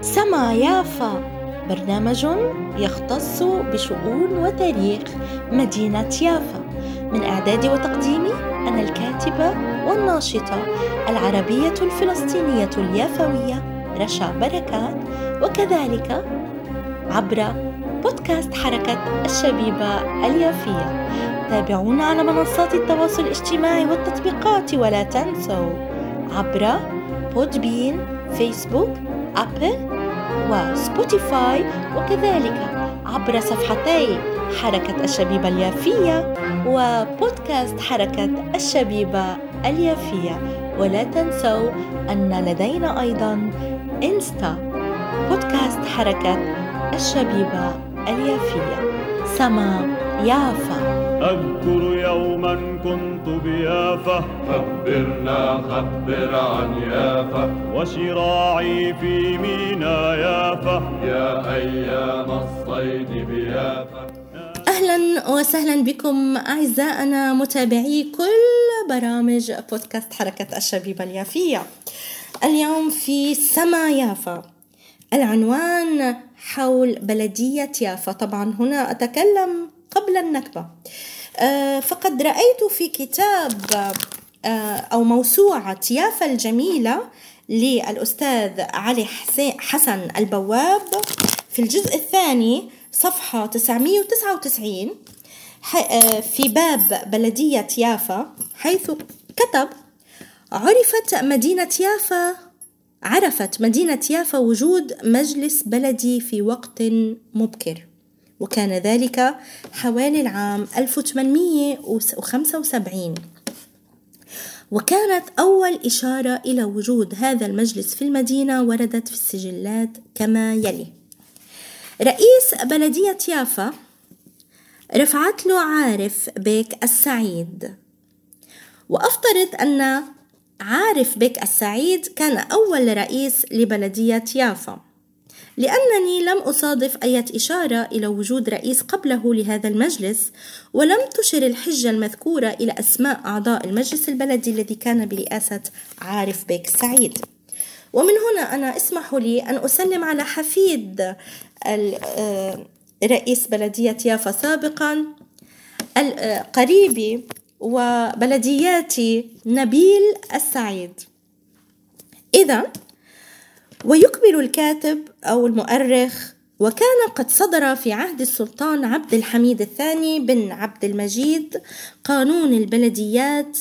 سما يافا. برنامج يختص بشؤون وتاريخ مدينة يافا. من إعداد وتقديمي أنا الكاتبة والناشطة العربية الفلسطينية اليافوية رشا بركات. وكذلك عبر بودكاست حركة الشبيبة اليافية. تابعونا على منصات التواصل الاجتماعي والتطبيقات ولا تنسوا عبر بودبين فيسبوك أبل وسبوتيفاي وكذلك عبر صفحتي حركة الشبيبة اليافية وبودكاست حركة الشبيبة اليافية. ولا تنسوا أن لدينا أيضا إنستا بودكاست حركة الشبيبة اليافية. سما يافا. أذكر يوما كنت بيافا. خبرنا خبر عن يافا. وشراعي في مينا يافا. يا أيام الصيد بيافا. أهلا وسهلا بكم أعزائنا متابعي كل برامج بودكاست حركة الشبيبة اليافية. اليوم في سما يافا. العنوان حول بلدية يافا. طبعا هنا أتكلم قبل النكبة. آه، فقد رأيت في كتاب آه، أو موسوعة يافا الجميلة للأستاذ علي حسن البواب في الجزء الثاني صفحة 999 آه، في باب بلدية يافا حيث كتب عرفت مدينة يافا عرفت مدينة يافا وجود مجلس بلدي في وقت مبكر. وكان ذلك حوالي العام 1875 وكانت أول إشارة إلى وجود هذا المجلس في المدينة وردت في السجلات كما يلي. رئيس بلدية يافا رفعت له عارف بيك السعيد. وأفترض أن عارف بيك السعيد كان أول رئيس لبلدية يافا. لأنني لم أصادف أي إشارة إلى وجود رئيس قبله لهذا المجلس ولم تشر الحجة المذكورة إلى أسماء أعضاء المجلس البلدي الذي كان برئاسة عارف بيك سعيد. ومن هنا أنا اسمحوا لي أن أسلم على حفيد آه، رئيس بلدية يافا سابقا قريبي وبلدياتي نبيل السعيد. إذا ويكمل الكاتب أو المؤرخ وكان قد صدر في عهد السلطان عبد الحميد الثاني بن عبد المجيد قانون البلديات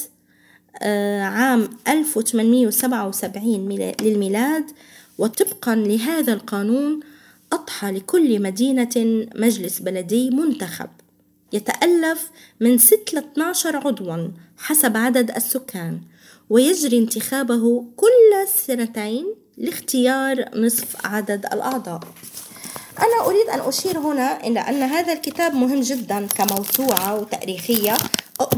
آه، عام 1877 للميلاد. وطبقا لهذا القانون أضحى لكل مدينة مجلس بلدي منتخب يتألف من 6 ل 12 عضوا حسب عدد السكان ويجري انتخابه كل سنتين لاختيار نصف عدد الأعضاء. أنا أريد أن أشير هنا إلى أن هذا الكتاب مهم جدا كموسوعة وتاريخية.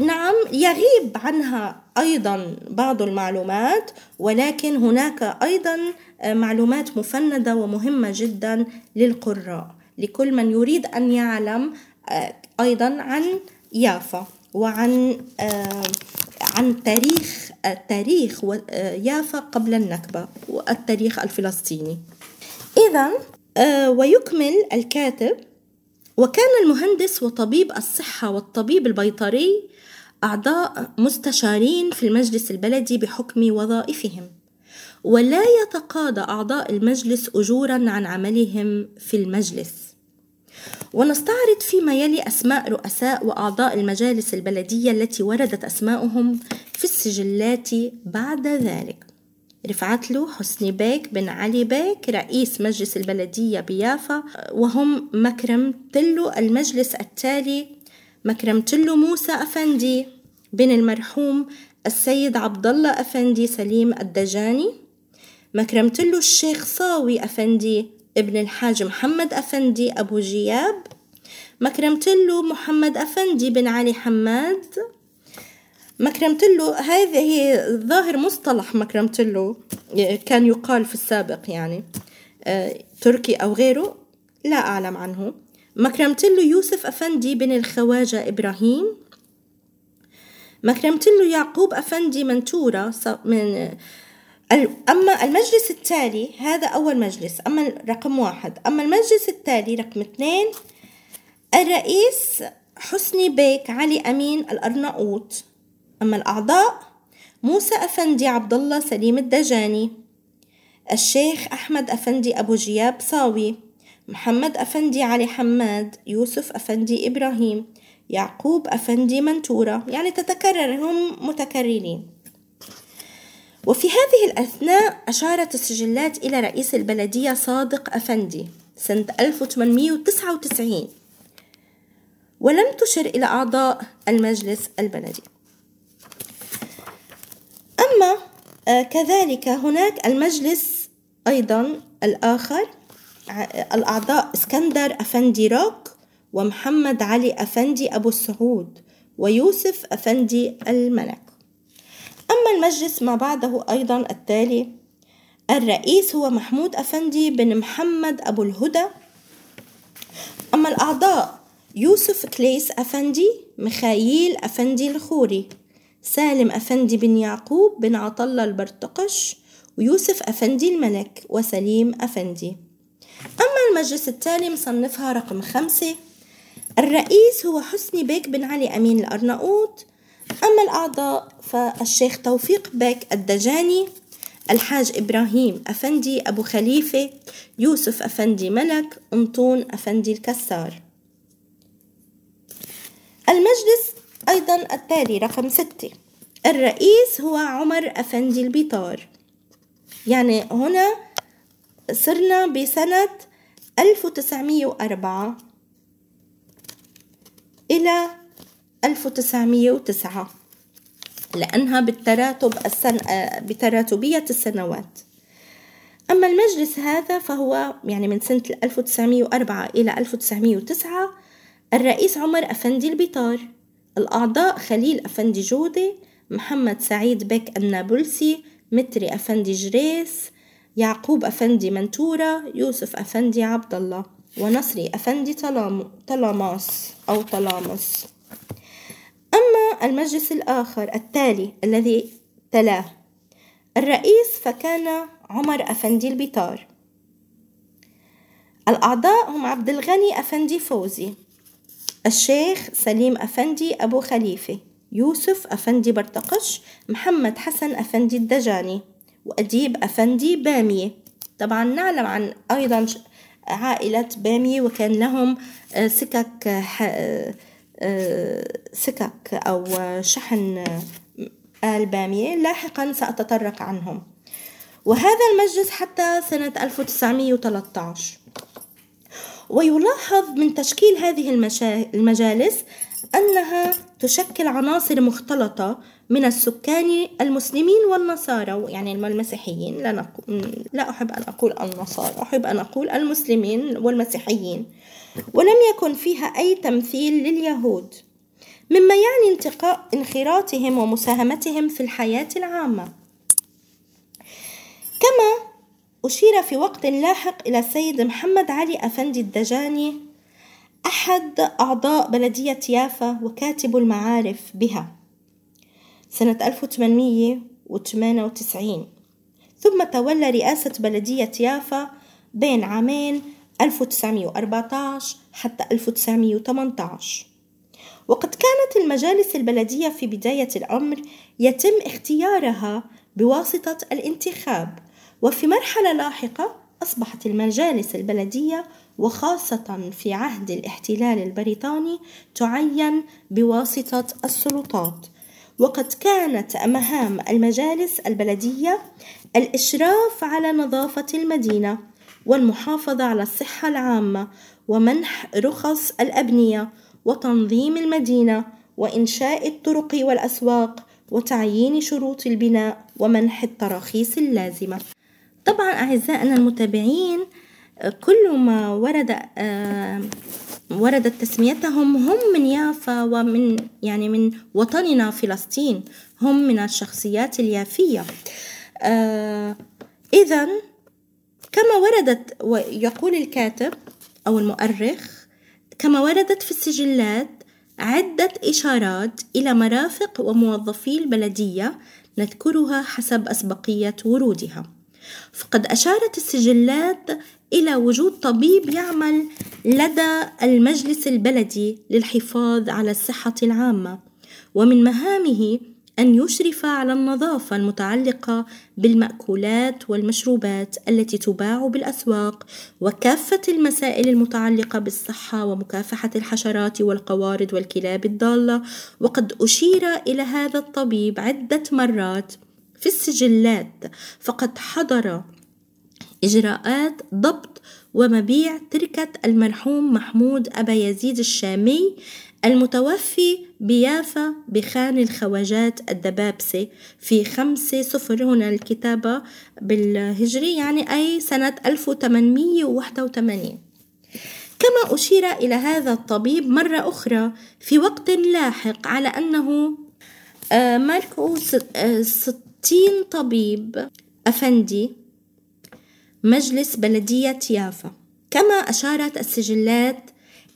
نعم يغيب عنها أيضا بعض المعلومات ولكن هناك أيضا معلومات مفندة ومهمة جدا للقراء لكل من يريد أن يعلم آه، أيضا عن يافا وعن آه، عن تاريخ تاريخ يافا قبل النكبة والتاريخ الفلسطيني. إذا آه، ويكمل الكاتب وكان المهندس وطبيب الصحة والطبيب البيطري أعضاء مستشارين في المجلس البلدي بحكم وظائفهم. ولا يتقاضى أعضاء المجلس أجورا عن عملهم في المجلس. ونستعرض فيما يلي أسماء رؤساء وأعضاء المجالس البلدية التي وردت أسماؤهم في السجلات بعد ذلك. رفعت له حسني بيك بن علي بيك رئيس مجلس البلدية بيافا وهم مكرم تلو المجلس التالي مكرم تلو موسى أفندي بن المرحوم السيد عبد الله أفندي سليم الدجاني مكرمت له الشيخ صاوي أفندي ابن الحاج محمد أفندي أبو جياب مكرمت له محمد أفندي بن علي حماد. مكرمت له هذه ظاهر مصطلح مكرمت له كان يقال في السابق يعني آه، تركي أو غيره لا أعلم عنه. مكرمت له يوسف أفندي بن الخواجة إبراهيم. مكرمت له يعقوب أفندي منتورة من أما المجلس التالي هذا أول مجلس أما رقم واحد. أما المجلس التالي رقم اثنين الرئيس حسني بيك علي أمين الأرناؤوط أما الأعضاء موسى أفندي عبد الله سليم الدجاني. الشيخ أحمد أفندي أبو جياب صاوي. محمد أفندي علي حماد. يوسف أفندي إبراهيم. يعقوب أفندي منتورة. يعني تتكرر هم متكررين. وفي هذه الأثناء أشارت السجلات إلى رئيس البلدية صادق أفندي سنة 1899 ولم تشر إلى أعضاء المجلس البلدي. أما آه، كذلك هناك المجلس أيضا الآخر الأعضاء إسكندر أفندي روك ومحمد علي أفندي أبو السعود ويوسف أفندي الملك. أما المجلس ما بعده أيضا التالي الرئيس هو محمود أفندي بن محمد أبو الهدى. أما الأعضاء يوسف كليس أفندي مخايل أفندي الخوري سالم أفندي بن يعقوب بن عطلة البرتقش ويوسف أفندي الملك وسليم أفندي. أما المجلس التالي مصنفها رقم خمسة الرئيس هو حسني بيك بن علي أمين الأرناؤوط أما الأعضاء فالشيخ توفيق بيك الدجاني الحاج إبراهيم أفندي أبو خليفة يوسف أفندي ملك أنطون أفندي الكسار. المجلس أيضا التالي رقم ستة. الرئيس هو عمر أفندي البيطار. يعني هنا صرنا بسنة 1904 إلى 1909 لأنها بالتراتب السن... بتراتبية السنوات. أما المجلس هذا فهو يعني من سنة 1904 إلى 1909 الرئيس عمر أفندي البيطار الأعضاء خليل أفندي جودة محمد سعيد بك النابلسي متري أفندي جريس يعقوب أفندي منتورة يوسف أفندي عبد الله ونصري أفندي طلاماس أو طلامس المجلس الآخر التالي الذي تلاه. الرئيس فكان عمر أفندي البيطار. الأعضاء هم عبد الغني أفندي فوزي الشيخ سليم أفندي أبو خليفة يوسف أفندي برتقش محمد حسن أفندي الدجاني وأديب أفندي بامية. طبعا نعلم عن أيضا عائلة بامية وكان لهم آه، سكك آه، آه، سكك أو شحن آل بامية لاحقا سأتطرق عنهم. وهذا المجلس حتى سنة 1913 ويلاحظ من تشكيل هذه المجالس أنها تشكل عناصر مختلطة من السكان المسلمين والنصارى يعني المسيحيين. لا, نقول لا أحب أن أقول النصارى أحب أن أقول المسلمين والمسيحيين. ولم يكن فيها أي تمثيل لليهود مما يعني انتقاء انخراطهم ومساهمتهم في الحياة العامة. كما أشير في وقت لاحق إلى السيد محمد علي أفندي الدجاني أحد أعضاء بلدية يافا وكاتب المعارف بها سنة 1898 ثم تولى رئاسة بلدية يافا بين عامين 1914 حتى 1918 وقد كانت المجالس البلدية في بداية الأمر يتم اختيارها بواسطة الانتخاب وفي مرحلة لاحقة أصبحت المجالس البلدية وخاصة في عهد الاحتلال البريطاني تعين بواسطة السلطات. وقد كانت مهام المجالس البلدية الإشراف على نظافة المدينة والمحافظة على الصحة العامة ومنح رخص الأبنية وتنظيم المدينة وإنشاء الطرق والأسواق وتعيين شروط البناء ومنح التراخيص اللازمة. طبعا أعزائنا المتابعين كل ما ورد آه، وردت تسميتهم هم من يافا ومن يعني من وطننا فلسطين هم من الشخصيات اليافية. آه، إذا كما وردت ويقول الكاتب أو المؤرخ كما وردت في السجلات عدة إشارات إلى مرافق وموظفي البلدية نذكرها حسب أسبقية ورودها. فقد أشارت السجلات إلى وجود طبيب يعمل لدى المجلس البلدي للحفاظ على الصحة العامة ومن مهامه أن يشرف على النظافة المتعلقة بالمأكولات والمشروبات التي تباع بالأسواق وكافة المسائل المتعلقة بالصحة ومكافحة الحشرات والقوارض والكلاب الضالة. وقد أشير إلى هذا الطبيب عدة مرات في السجلات. فقد حضر إجراءات ضبط ومبيع تركة المرحوم محمود أبا يزيد الشامي المتوفي بيافا بخان الخواجات الدبابسة في خمسة صفر. هنا الكتابة بالهجري يعني أي سنة 1881 كما أشير إلى هذا الطبيب مرة أخرى في وقت لاحق على أنه آه، ماركو آه، ستين طبيب أفندي مجلس بلدية يافا. كما أشارت السجلات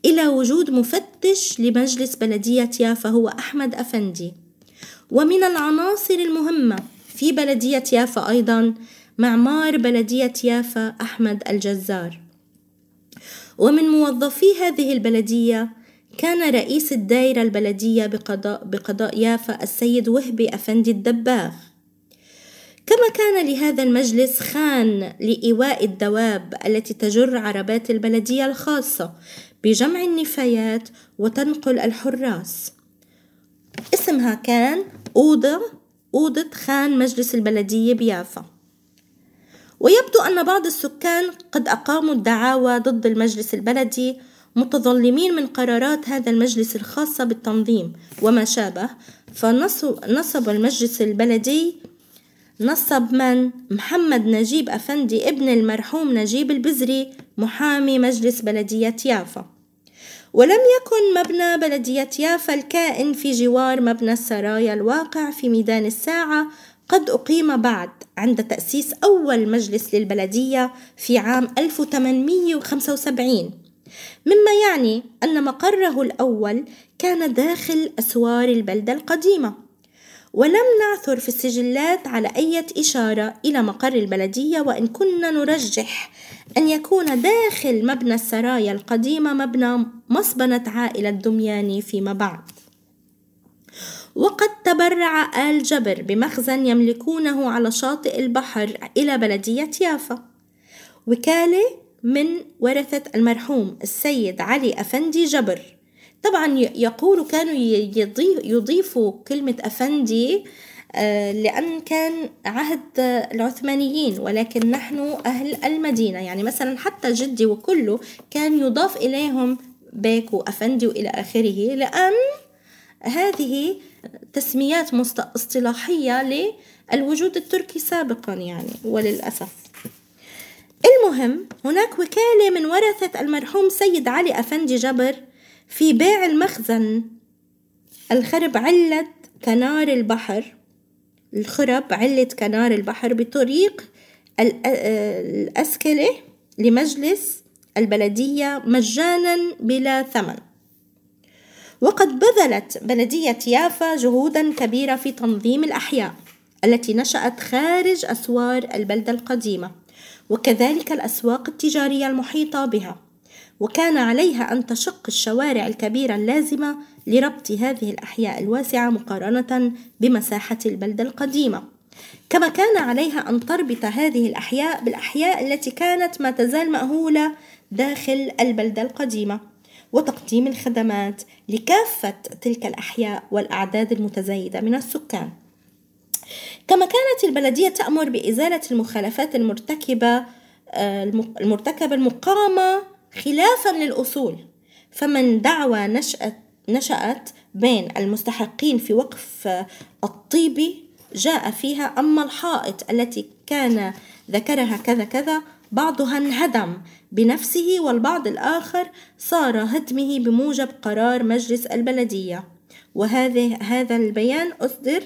إلى وجود مفتش لمجلس بلدية يافا هو أحمد أفندي. ومن العناصر المهمة في بلدية يافا أيضا معمار بلدية يافا أحمد الجزار. ومن موظفي هذه البلدية كان رئيس الدائرة البلدية بقضاء, بقضاء يافا السيد وهبي أفندي الدباغ. كما كان لهذا المجلس خان لإيواء الدواب التي تجر عربات البلدية الخاصة بجمع النفايات وتنقل الحراس. اسمها كان أوضة أوضة خان مجلس البلدية بيافا. ويبدو أن بعض السكان قد أقاموا الدعاوى ضد المجلس البلدي متظلمين من قرارات هذا المجلس الخاصة بالتنظيم. وما شابه فنصب المجلس البلدي نصب من محمد نجيب أفندي ابن المرحوم نجيب البزري محامي مجلس بلدية يافا. ولم يكن مبنى بلدية يافا الكائن في جوار مبنى السرايا الواقع في ميدان الساعة. قد أقيم بعد عند تأسيس أول مجلس للبلدية في عام 1875 مما يعني أن مقره الأول كان داخل أسوار البلدة القديمة. ولم نعثر في السجلات على أي إشارة إلى مقر البلدية وإن كنا نرجح أن يكون داخل مبنى السرايا القديمة مبنى مصبنة عائلة دمياني فيما بعد. وقد تبرع آل جبر بمخزن يملكونه على شاطئ البحر إلى بلدية يافا. وكالة من ورثة المرحوم السيد علي أفندي جبر. طبعا يقولوا كانوا يضيفوا كلمة أفندي آه، لأن كان عهد العثمانيين ولكن نحن أهل المدينة. يعني مثلا حتى جدي وكله كان يضاف إليهم بيك وأفندي وإلى آخره لأن هذه تسميات اصطلاحية للوجود التركي سابقا يعني وللأسف. المهم هناك وكالة من ورثة المرحوم سيد علي أفندي جبر في بيع المخزن. الخرب علة كنار البحر. الخرب علة كنار البحر بطريق الأسكلة لمجلس البلدية مجانا بلا ثمن. وقد بذلت بلدية يافا جهودا كبيرة في تنظيم الأحياء التي نشأت خارج أسوار البلدة القديمة وكذلك الأسواق التجارية المحيطة بها. وكان عليها أن تشق الشوارع الكبيرة اللازمة لربط هذه الأحياء الواسعة مقارنة بمساحة البلدة القديمة. كما كان عليها أن تربط هذه الأحياء بالأحياء التي كانت ما تزال مأهولة داخل البلدة القديمة وتقديم الخدمات لكافة تلك الأحياء والأعداد المتزايدة من السكان. كما كانت البلدية تأمر بإزالة المخالفات المرتكبة آه، المرتكبة المقامة خلافا للأصول. فمن دعوى نشأت, نشأت بين المستحقين في وقف الطيبي جاء فيها أما الحائط التي كان ذكرها كذا كذا بعضها انهدم بنفسه والبعض الآخر صار هدمه بموجب قرار مجلس البلدية. وهذا هذا البيان أصدر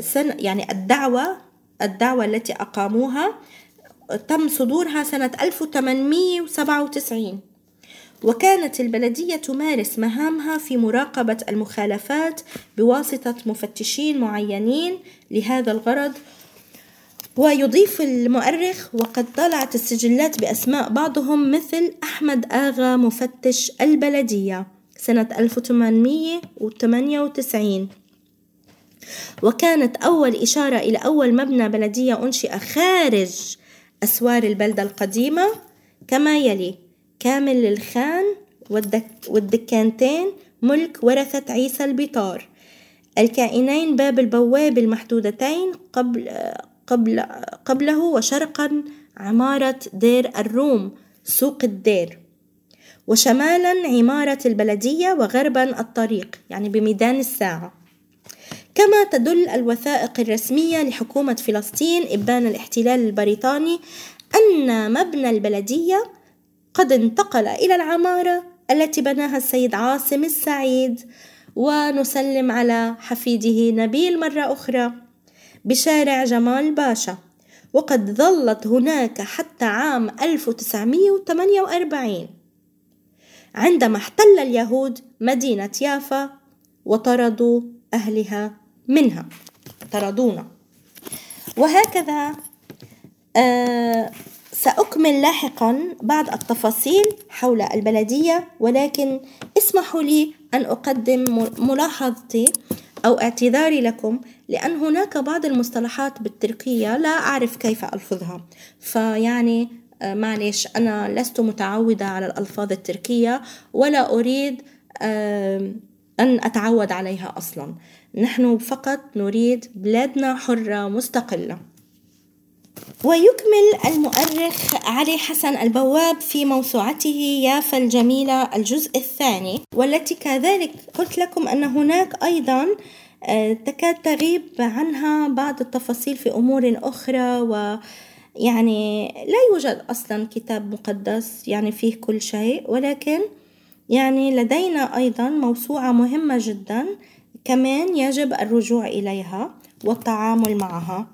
سنة يعني الدعوة الدعوة التي أقاموها تم صدورها سنة 1897 وكانت البلدية تمارس مهامها في مراقبة المخالفات بواسطة مفتشين معينين لهذا الغرض. ويضيف المؤرخ وقد طلعت السجلات بأسماء بعضهم مثل أحمد آغا مفتش البلدية سنة 1898 وكانت أول إشارة إلى أول مبنى بلدية أنشئ خارج أسوار البلدة القديمة كما يلي كامل للخان والدك والدكانتين ملك ورثة عيسى البطار الكائنين باب البواب المحدودتين قبل قبل قبله وشرقا عمارة دير الروم سوق الدير. وشمالا عمارة البلدية وغربا الطريق يعني بميدان الساعة. كما تدل الوثائق الرسمية لحكومة فلسطين إبان الاحتلال البريطاني أن مبنى البلدية قد انتقل إلى العمارة التي بناها السيد عاصم السعيد ونسلم على حفيده نبيل مرة أخرى بشارع جمال باشا. وقد ظلت هناك حتى عام 1948 عندما احتل اليهود مدينة يافا وطردوا أهلها منها طردونا وهكذا آه سأكمل لاحقا بعض التفاصيل حول البلدية ولكن اسمحوا لي أن أقدم ملاحظتي أو اعتذاري لكم لأن هناك بعض المصطلحات بالتركية لا أعرف كيف ألفظها. فيعني آه، معلش أنا لست متعودة على الألفاظ التركية ولا أريد أن أتعود عليها أصلا. نحن فقط نريد بلادنا حرة مستقلة. ويكمل المؤرخ علي حسن البواب في موسوعته يافا الجميلة الجزء الثاني والتي كذلك قلت لكم أن هناك أيضا آه، تكاد تغيب عنها بعض التفاصيل في أمور أخرى و يعني لا يوجد أصلا كتاب مقدس يعني فيه كل شيء ولكن يعني لدينا أيضا موسوعة مهمة جدا كمان يجب الرجوع إليها والتعامل معها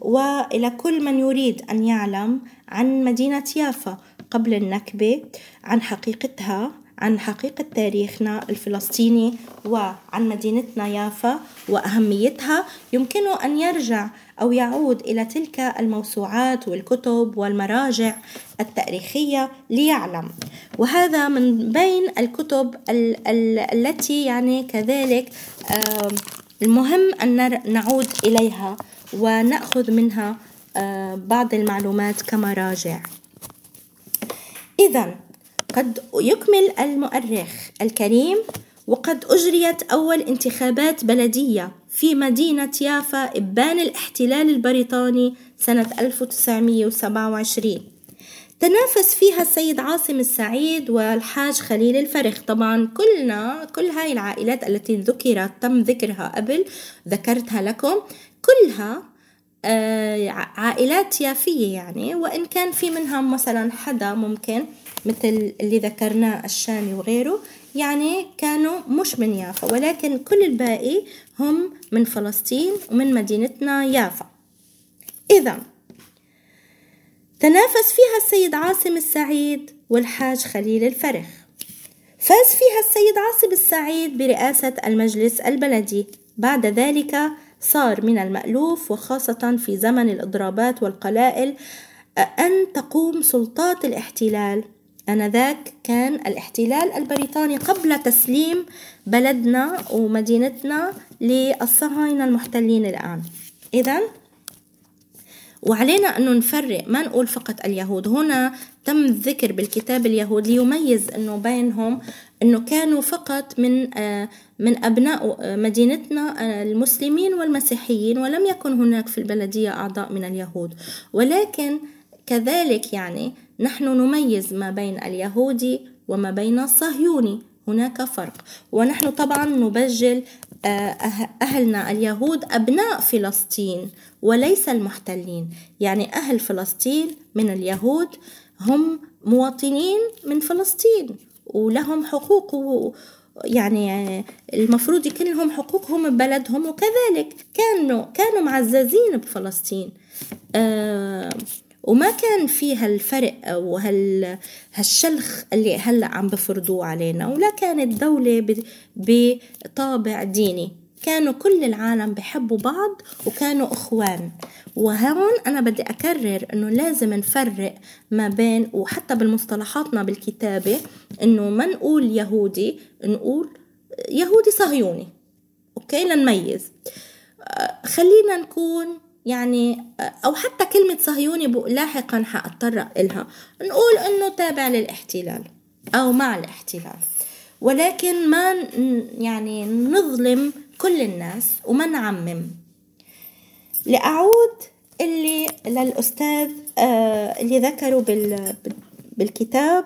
وإلى كل من يريد أن يعلم عن مدينة يافا قبل النكبة عن حقيقتها. عن حقيقة تاريخنا الفلسطيني وعن مدينتنا يافا وأهميتها يمكنه أن يرجع أو يعود إلى تلك الموسوعات والكتب والمراجع التاريخية ليعلم. وهذا من بين الكتب ال- ال- التي يعني كذلك المهم أن نعود إليها ونأخذ منها بعض المعلومات كمراجع إذا قد يكمل المؤرخ الكريم وقد أجريت أول انتخابات بلدية في مدينة يافا إبان الاحتلال البريطاني سنة 1927 تنافس فيها السيد عاصم السعيد والحاج خليل الفرخ. طبعا كلنا كل هاي العائلات التي ذكرت تم ذكرها قبل ذكرتها لكم كلها آه، عائلات يافية يعني. وإن كان في منها مثلا حدا ممكن مثل اللي ذكرناه الشامي وغيره يعني كانوا مش من يافا ولكن كل الباقي هم من فلسطين ومن مدينتنا يافا. إذا تنافس فيها السيد عاصم السعيد والحاج خليل الفرخ. فاز فيها السيد عاصم السعيد برئاسة المجلس البلدي. بعد ذلك صار من المألوف وخاصة في زمن الإضرابات والقلائل أن تقوم سلطات الاحتلال. آنذاك كان الاحتلال البريطاني قبل تسليم بلدنا ومدينتنا للصهاينة المحتلين الآن. إذا وعلينا أنه نفرق ما نقول فقط اليهود. هنا تم الذكر بالكتاب اليهود ليميز أنه بينهم أنه كانوا فقط من آه، من أبناء آه، مدينتنا آه، المسلمين والمسيحيين ولم يكن هناك في البلدية أعضاء من اليهود. ولكن كذلك يعني نحن نميز ما بين اليهودي وما بين الصهيوني. هناك فرق. ونحن طبعا نبجل أهلنا اليهود أبناء فلسطين وليس المحتلين. يعني أهل فلسطين من اليهود هم مواطنين من فلسطين ولهم حقوق يعني المفروض يكون لهم حقوقهم ببلدهم وكذلك. كانوا كانوا معززين بفلسطين. آه وما كان في هالفرق أو هال هالشلخ اللي هلأ عم بفرضوه علينا ولا كانت دولة بطابع ديني. كانوا كل العالم بحبوا بعض وكانوا إخوان. وهون أنا بدي أكرر إنه لازم نفرق ما بين وحتى بالمصطلحاتنا بالكتابة إنه ما نقول يهودي نقول يهودي صهيوني. أوكي؟ لنميز. خلينا نكون يعني أو حتى كلمة صهيوني لاحقا حأتطرق إلها. نقول إنه تابع للاحتلال أو مع الاحتلال. ولكن ما يعني نظلم كل الناس وما نعمم. لأعود اللي للأستاذ آه اللي ذكروا بالكتاب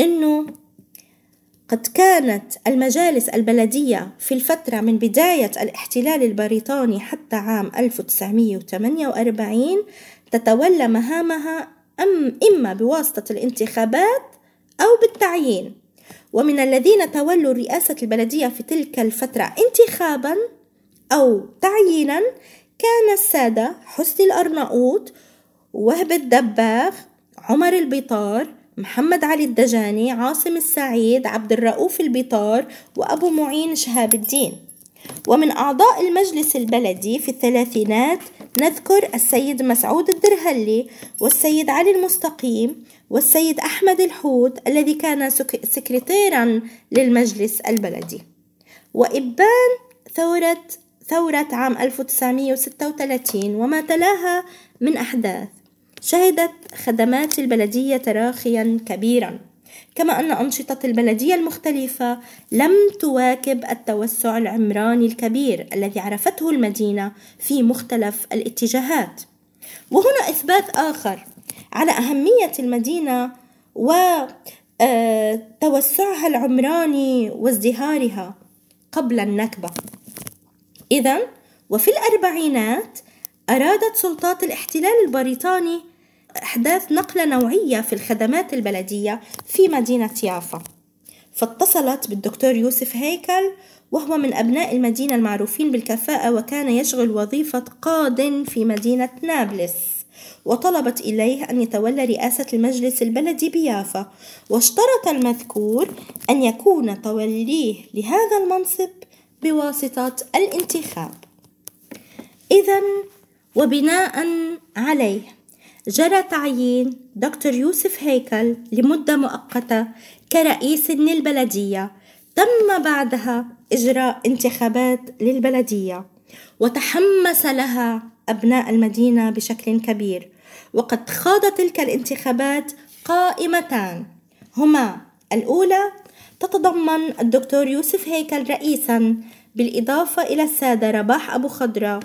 إنه قد كانت المجالس البلدية في الفترة من بداية الاحتلال البريطاني حتى عام 1948 تتولى مهامها أم إما بواسطة الانتخابات أو بالتعيين. ومن الذين تولوا رئاسة البلدية في تلك الفترة انتخابا أو تعيينا كان السادة حسني الأرناؤوط وهب الدباغ عمر البطار محمد علي الدجاني عاصم السعيد عبد الرؤوف البطار وأبو معين شهاب الدين. ومن أعضاء المجلس البلدي في الثلاثينات نذكر السيد مسعود الدرهلي والسيد علي المستقيم والسيد أحمد الحوت الذي كان سكرتيرا للمجلس البلدي. وإبان ثورة ثورة عام 1936 وما تلاها من أحداث. شهدت خدمات البلدية تراخيا كبيرا. كما أن أنشطة البلدية المختلفة لم تواكب التوسع العمراني الكبير الذي عرفته المدينة في مختلف الاتجاهات. وهنا إثبات آخر على أهمية المدينة وتوسعها العمراني وازدهارها قبل النكبة. إذا وفي الأربعينات أرادت سلطات الاحتلال البريطاني إحداث نقلة نوعية في الخدمات البلدية في مدينة يافا. فاتصلت بالدكتور يوسف هيكل وهو من أبناء المدينة المعروفين بالكفاءة وكان يشغل وظيفة قاد في مدينة نابلس. وطلبت إليه أن يتولى رئاسة المجلس البلدي بيافا. واشترط المذكور أن يكون توليه لهذا المنصب بواسطة الانتخاب. إذا وبناء عليه. جرى تعيين دكتور يوسف هيكل لمدة مؤقتة كرئيس للبلدية. تم بعدها إجراء انتخابات للبلدية وتحمس لها أبناء المدينة بشكل كبير. وقد خاض تلك الانتخابات قائمتان. هما الأولى تتضمن الدكتور يوسف هيكل رئيسا بالإضافة إلى السادة رباح أبو خضرة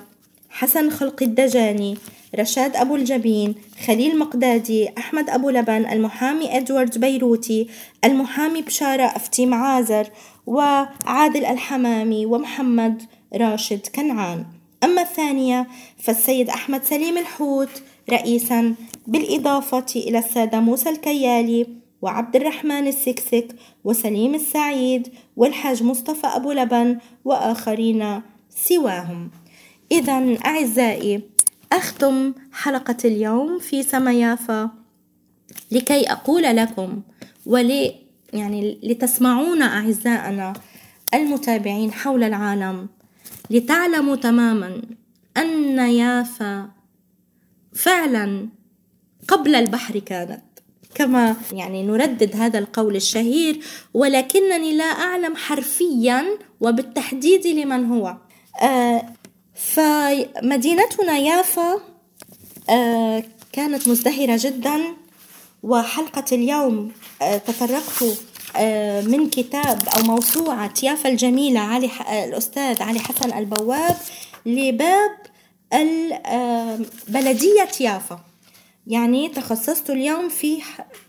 حسن خلق الدجاني رشاد أبو الجبين خليل مقدادي أحمد أبو لبن المحامي إدوارد بيروتي المحامي بشارة أفتي معازر وعادل الحمامي ومحمد راشد كنعان. أما الثانية فالسيد أحمد سليم الحوت رئيسا بالإضافة إلى السادة موسى الكيالي وعبد الرحمن السكسك وسليم السعيد والحاج مصطفى أبو لبن وآخرين سواهم. إذا أعزائي أختم حلقة اليوم في سميافا لكي أقول لكم ولي يعني لتسمعون أعزائنا المتابعين حول العالم لتعلموا تماما أن يافا فعلا قبل البحر كانت. كما يعني نردد هذا القول الشهير ولكنني لا أعلم حرفيا وبالتحديد لمن هو. آه فمدينتنا يافا آه كانت مزدهرة جدا وحلقة اليوم آه تطرقت آه من كتاب أو موسوعة يافا الجميلة علي الأستاذ علي حسن البواب لباب بلدية يافا. يعني تخصصت اليوم في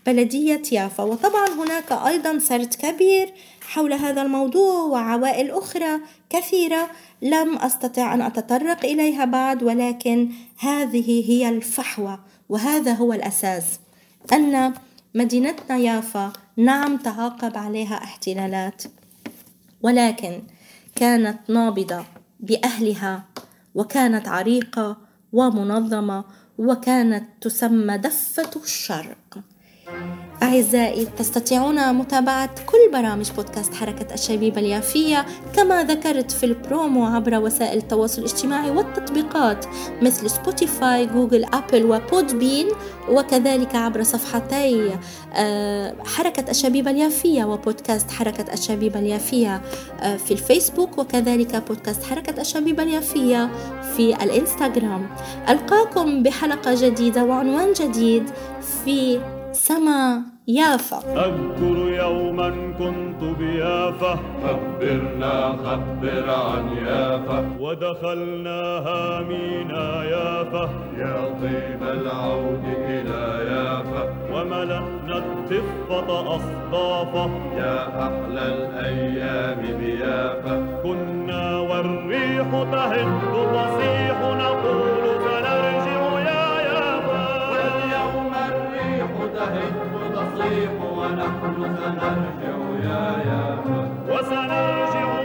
بلدية يافا. وطبعا هناك أيضا سرد كبير حول هذا الموضوع وعوائل أخرى كثيرة لم أستطع أن أتطرق إليها بعد ولكن هذه هي الفحوى وهذا هو الأساس. أن مدينتنا يافا نعم تعاقب عليها احتلالات ولكن كانت نابضة بأهلها وكانت عريقة ومنظمة وكانت تسمى دفة الشرق. أعزائي تستطيعون متابعة كل برامج بودكاست حركة الشبيبة اليافية كما ذكرت في البرومو عبر وسائل التواصل الاجتماعي والتطبيقات مثل سبوتيفاي جوجل أبل وبودبين وكذلك عبر صفحتي آه، حركة الشبيبة اليافية وبودكاست حركة الشبيبة اليافية آه، في الفيسبوك وكذلك بودكاست حركة الشبيبة اليافية في الإنستغرام. ألقاكم بحلقة جديدة وعنوان جديد في سما يافا. أذكر يوما كنت بيافا. خبرنا خبر عن يافا. ودخلناها مينا يافا. يا طيب العود إلى يافا. وملأنا التفة أصدافا. يا أحلى الأيام بيافا. كنا والريح تهد تصيح نقول تهب تصيح ونحن سنرجع يا يافا وسنرجع